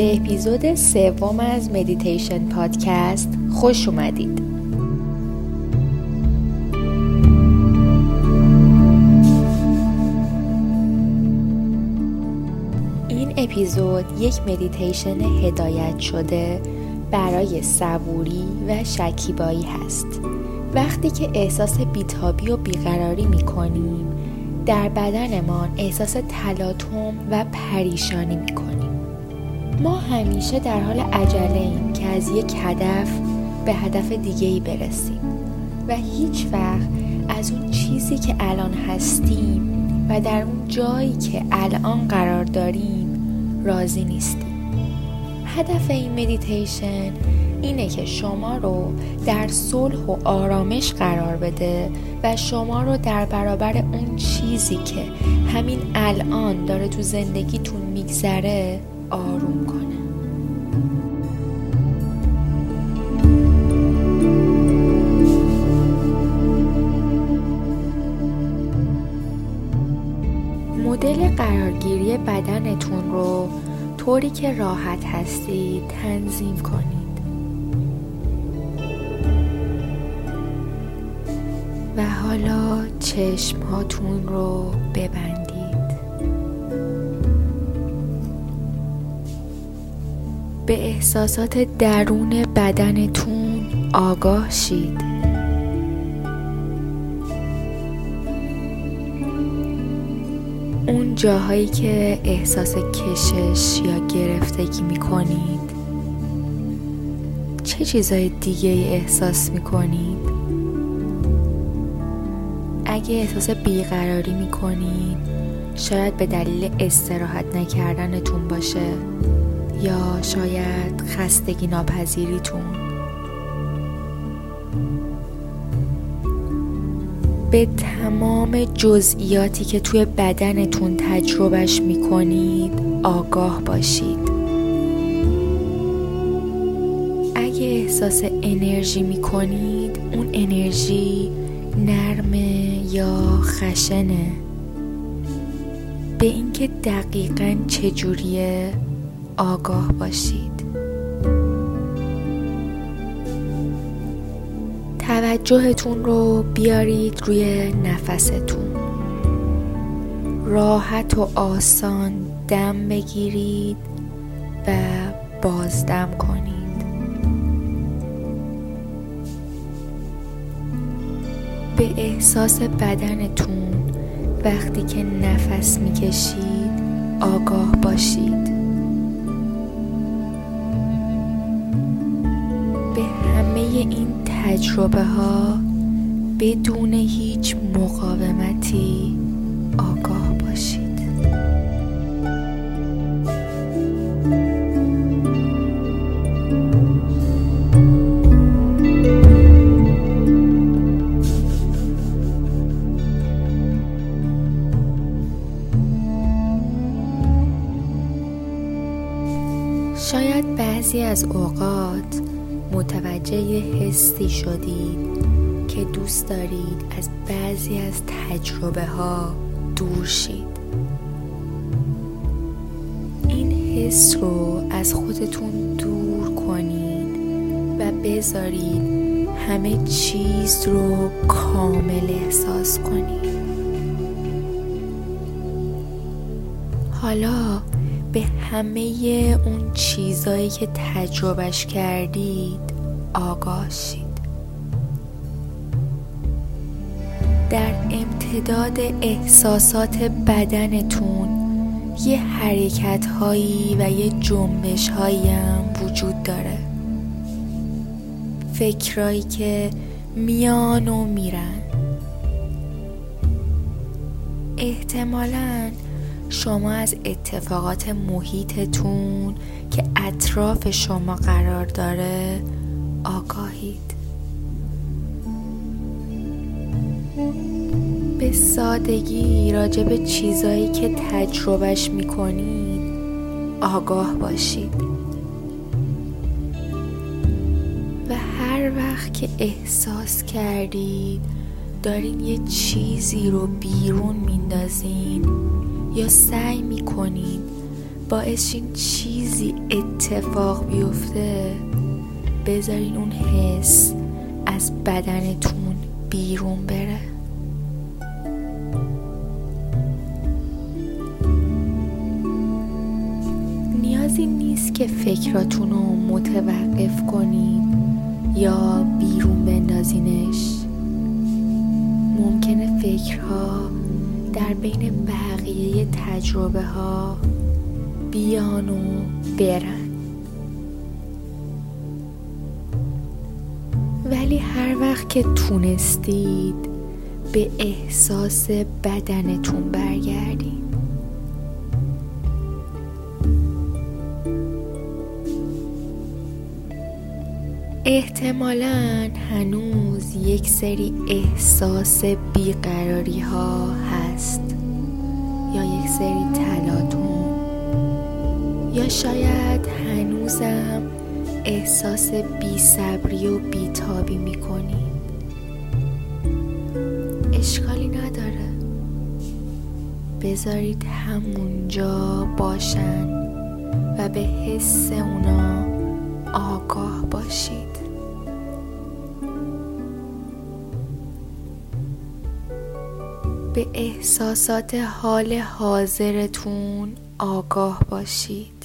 به اپیزود سوم از مدیتیشن پادکست خوش اومدید. این اپیزود یک مدیتیشن هدایت شده برای صبوری و شکیبایی هست. وقتی که احساس بیتابی و بیقراری می‌کنیم در بدنمان احساس تلاطم و پریشانی می‌کنیم. ما همیشه در حال عجله ایم که از یک هدف به هدف دیگه ای برسیم و هیچ وقت از اون چیزی که الان هستیم و در اون جایی که الان قرار داریم راضی نیستیم. هدف این مدیتیشن اینه که شما رو در صلح و آرامش قرار بده و شما رو در برابر اون چیزی که همین الان داره تو زندگیتون میگذره آروم کنه. مدل قرارگیری بدنتون رو طوری که راحت هستید تنظیم کنید. و حالا چشم هاتون رو ببندید. به احساسات درون بدنتون آگاه شید اون جاهایی که احساس کشش یا گرفتگی می‌کنید چه چیزای دیگه احساس می‌کنید؟ اگه احساس بیقراری می‌کنید شاید به دلیل استراحت نکردنتون باشه. یا شاید خستگی ناپذیریتون؟ به تمام جزئیاتی که توی بدنتون تجربهش می‌کنید آگاه باشید. اگه احساس انرژی می‌کنید اون انرژی نرمه یا خشنه؟ به اینکه دقیقا چجوریه؟ آگاه باشید. توجهتون رو بیارید روی نفستون. راحت و آسان دم بگیرید و بازدم کنید. به احساس بدنتون وقتی که نفس می‌کشید آگاه باشید. تجربه ها بدون هیچ مقاومتی. شدید که دوست دارید از بعضی از تجربه ها دور شید. این حس رو از خودتون دور کنید و بذارید همه چیز رو کامل احساس کنید. حالا به همه اون چیزایی که تجربهش کردید آگاه شید. در امتداد احساسات بدنتون یه حرکت هایی و یه جنبش هایی هم وجود داره. فکرایی که میان و میرن. احتمالاً شما از اتفاقات محیطتون که اطراف شما قرار داره آگاهید. سادگی راجع به چیزایی که تجربهش می‌کنید آگاه باشید و هر وقت که احساس کردید دارین یه چیزی رو بیرون میندازین یا سعی می‌کنید باعث این چیزی اتفاق بیفته بذارین اون حس از بدنتون بیرون بره. نیازی نیست که فکراتون رو متوقف کنین یا بیرون بندازینش. ممکنه فکرها در بین بقیه تجربه ها بیان و برن. ولی هر وقت که تونستید به احساس بدنتون برگردید احتمالا هنوز یک سری احساس بیقراری ها هست. یا یک سری تلاطم یا شاید هنوزم احساس بیصبری و بیتابی می‌کنید اشکالی نداره. بذارید همونجا باشن و به حس اونا آگاه باشید. به احساسات حال حاضرتون آگاه باشید.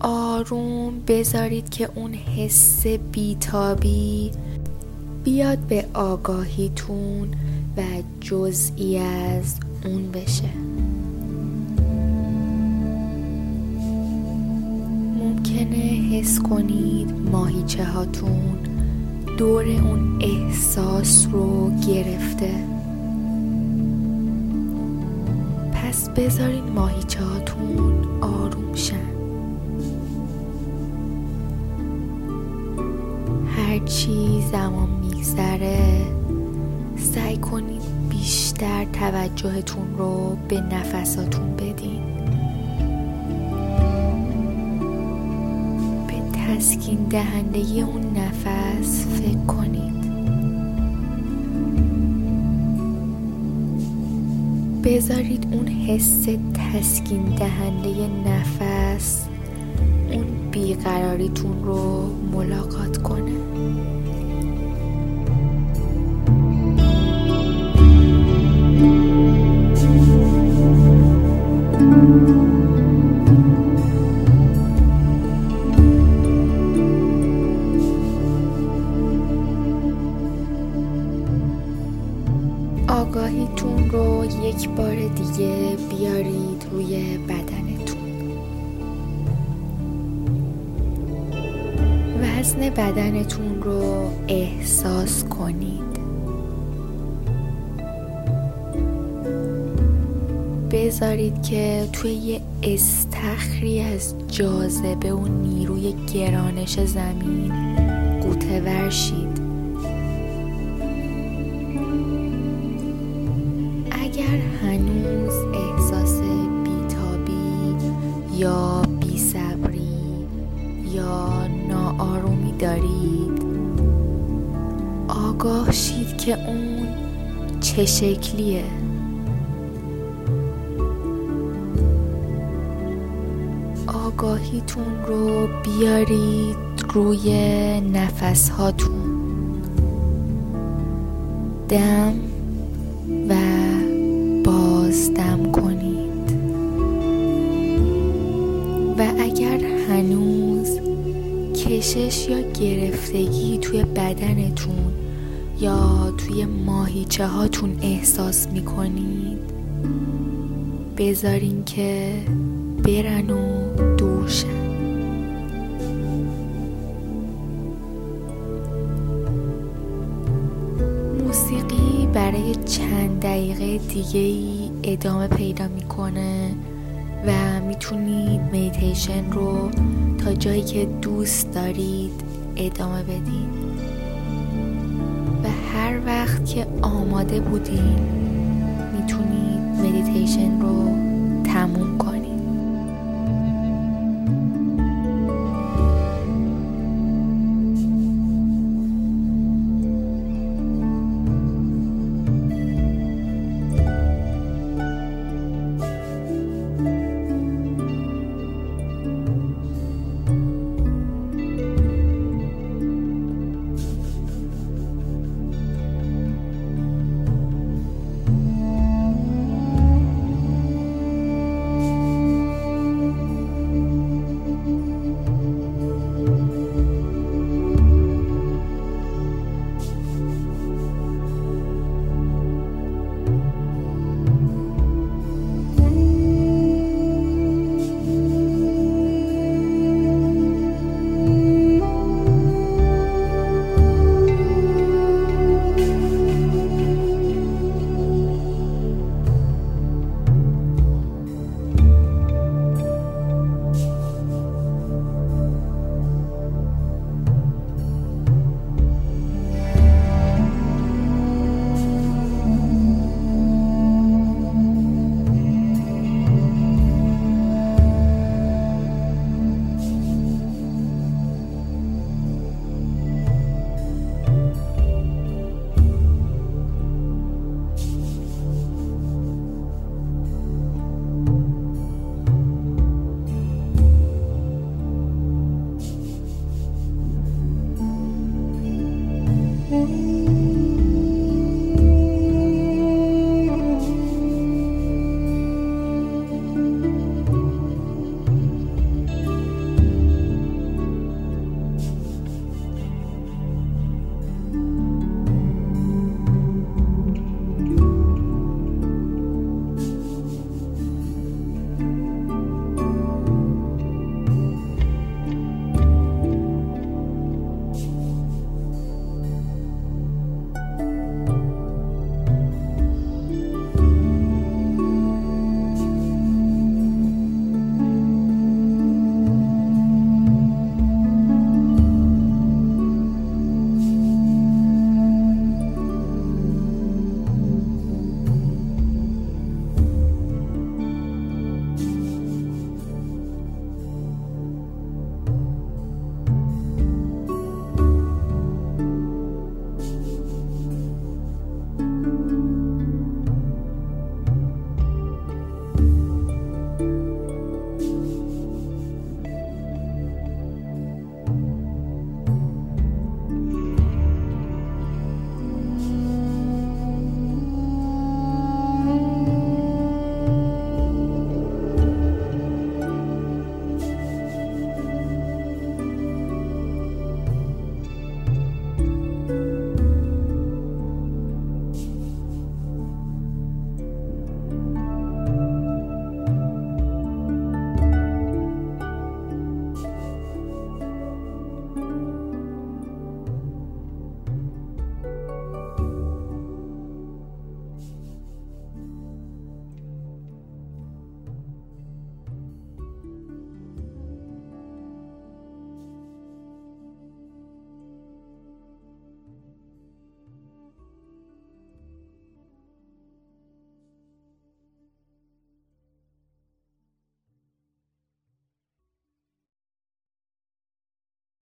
آروم بذارید که اون حس بیتابی بیاد به آگاهیتون و جزئی از اون بشه. ممکنه حس کنید ماهیچه هاتون دور اون احساس رو گرفته. پس بذارین ماهیچه هاتون آروم شن. هرچی زمان میگذره سعی کنید بیشتر توجهتون رو به نفساتون بدین. به تسکین دهنده اون نفس. فکر کنید. بذارید اون حس تسکین دهنده نفس اون بیقراریتون رو ملاقات کنه. آگاهیتون رو یک بار دیگه بیارید روی بدنتون. وزن بدنتون رو احساس کنید. بذارید که توی یه استخری از جاذبه و نیروی گرانش زمین قوطه ورشید شکلیه. آگاهیتون رو بیارید روی نفس هاتون دم و بازدم کنید. و اگر هنوز کشش یا گرفتگی توی بدنتون یا توی ماهیچه هاتون احساس می‌کنید؟ بذارین که برن و دورشن موسیقی برای چند دقیقه دیگه ای ادامه پیدا می‌کنه و می‌تونید میتیشن رو تا جایی که دوست دارید ادامه هر وقت که آماده بودین می‌تونید مدیتیشن رو تموم کنید